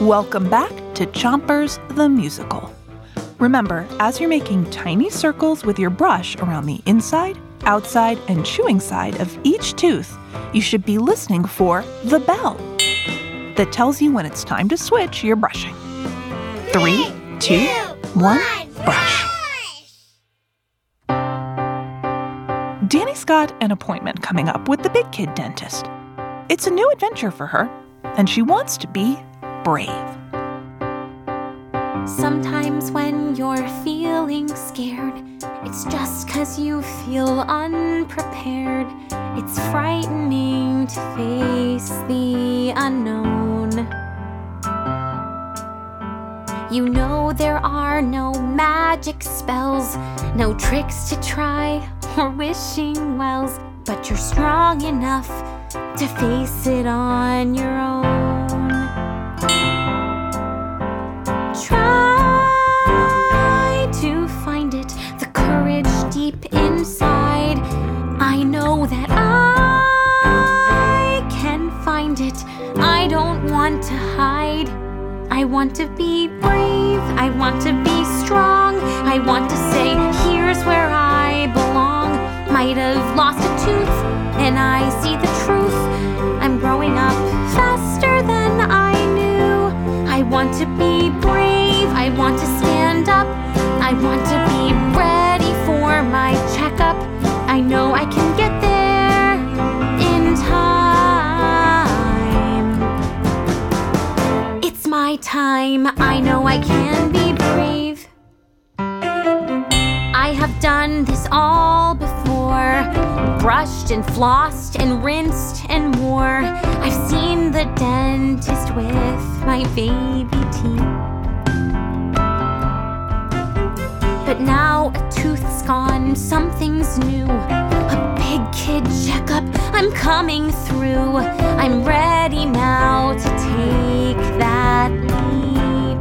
Welcome back to Chompers the Musical. Remember, as you're making tiny circles with your brush around the inside, outside, and chewing side of each tooth, you should be listening for the bell that tells you when it's time to switch your brushing. Three, two, one, brush. Dani's got an appointment coming up with the big kid dentist. It's a new adventure for her, and she wants to be brave. Sometimes when you're feeling scared, it's just cause you feel unprepared. It's frightening to face the unknown. You know there are no magic spells, no tricks to try or wishing wells, but you're strong enough to face it on your own. Want to hide. I want to be brave. I want to be strong. I want to say, here's where I belong. Might have lost a tooth, and I see the truth. I'm growing up faster than I knew. I want to be brave. I want to stand up. I want to my time. I know I can be brave. I have done this all before brushed and flossed and rinsed and more. I've seen the dentist with my baby teeth. But now a tooth's gone, something's new. A big kid checkup, I'm coming through. I'm ready now to take that leap.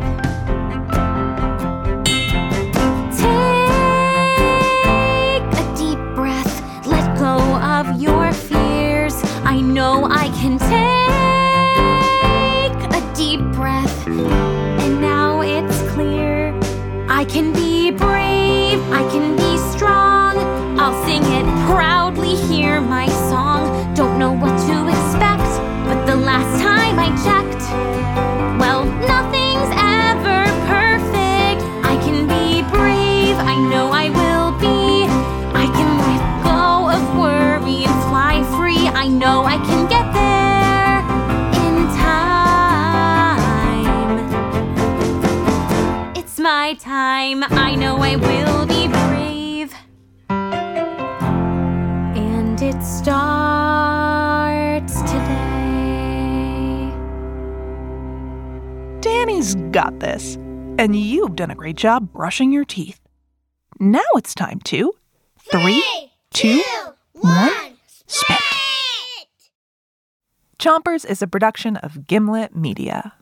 Take a deep breath, let go of your fears. I know I can take a deep breath, and now it's clear. I can be brave, I can be strong. I'll sing it proudly, hear my song. Don't know what to my time, I know I will be brave. And it starts today. Dani's got this, and you've done a great job brushing your teeth. Now it's time to three, two, one, spit. Chompers is a production of Gimlet Media.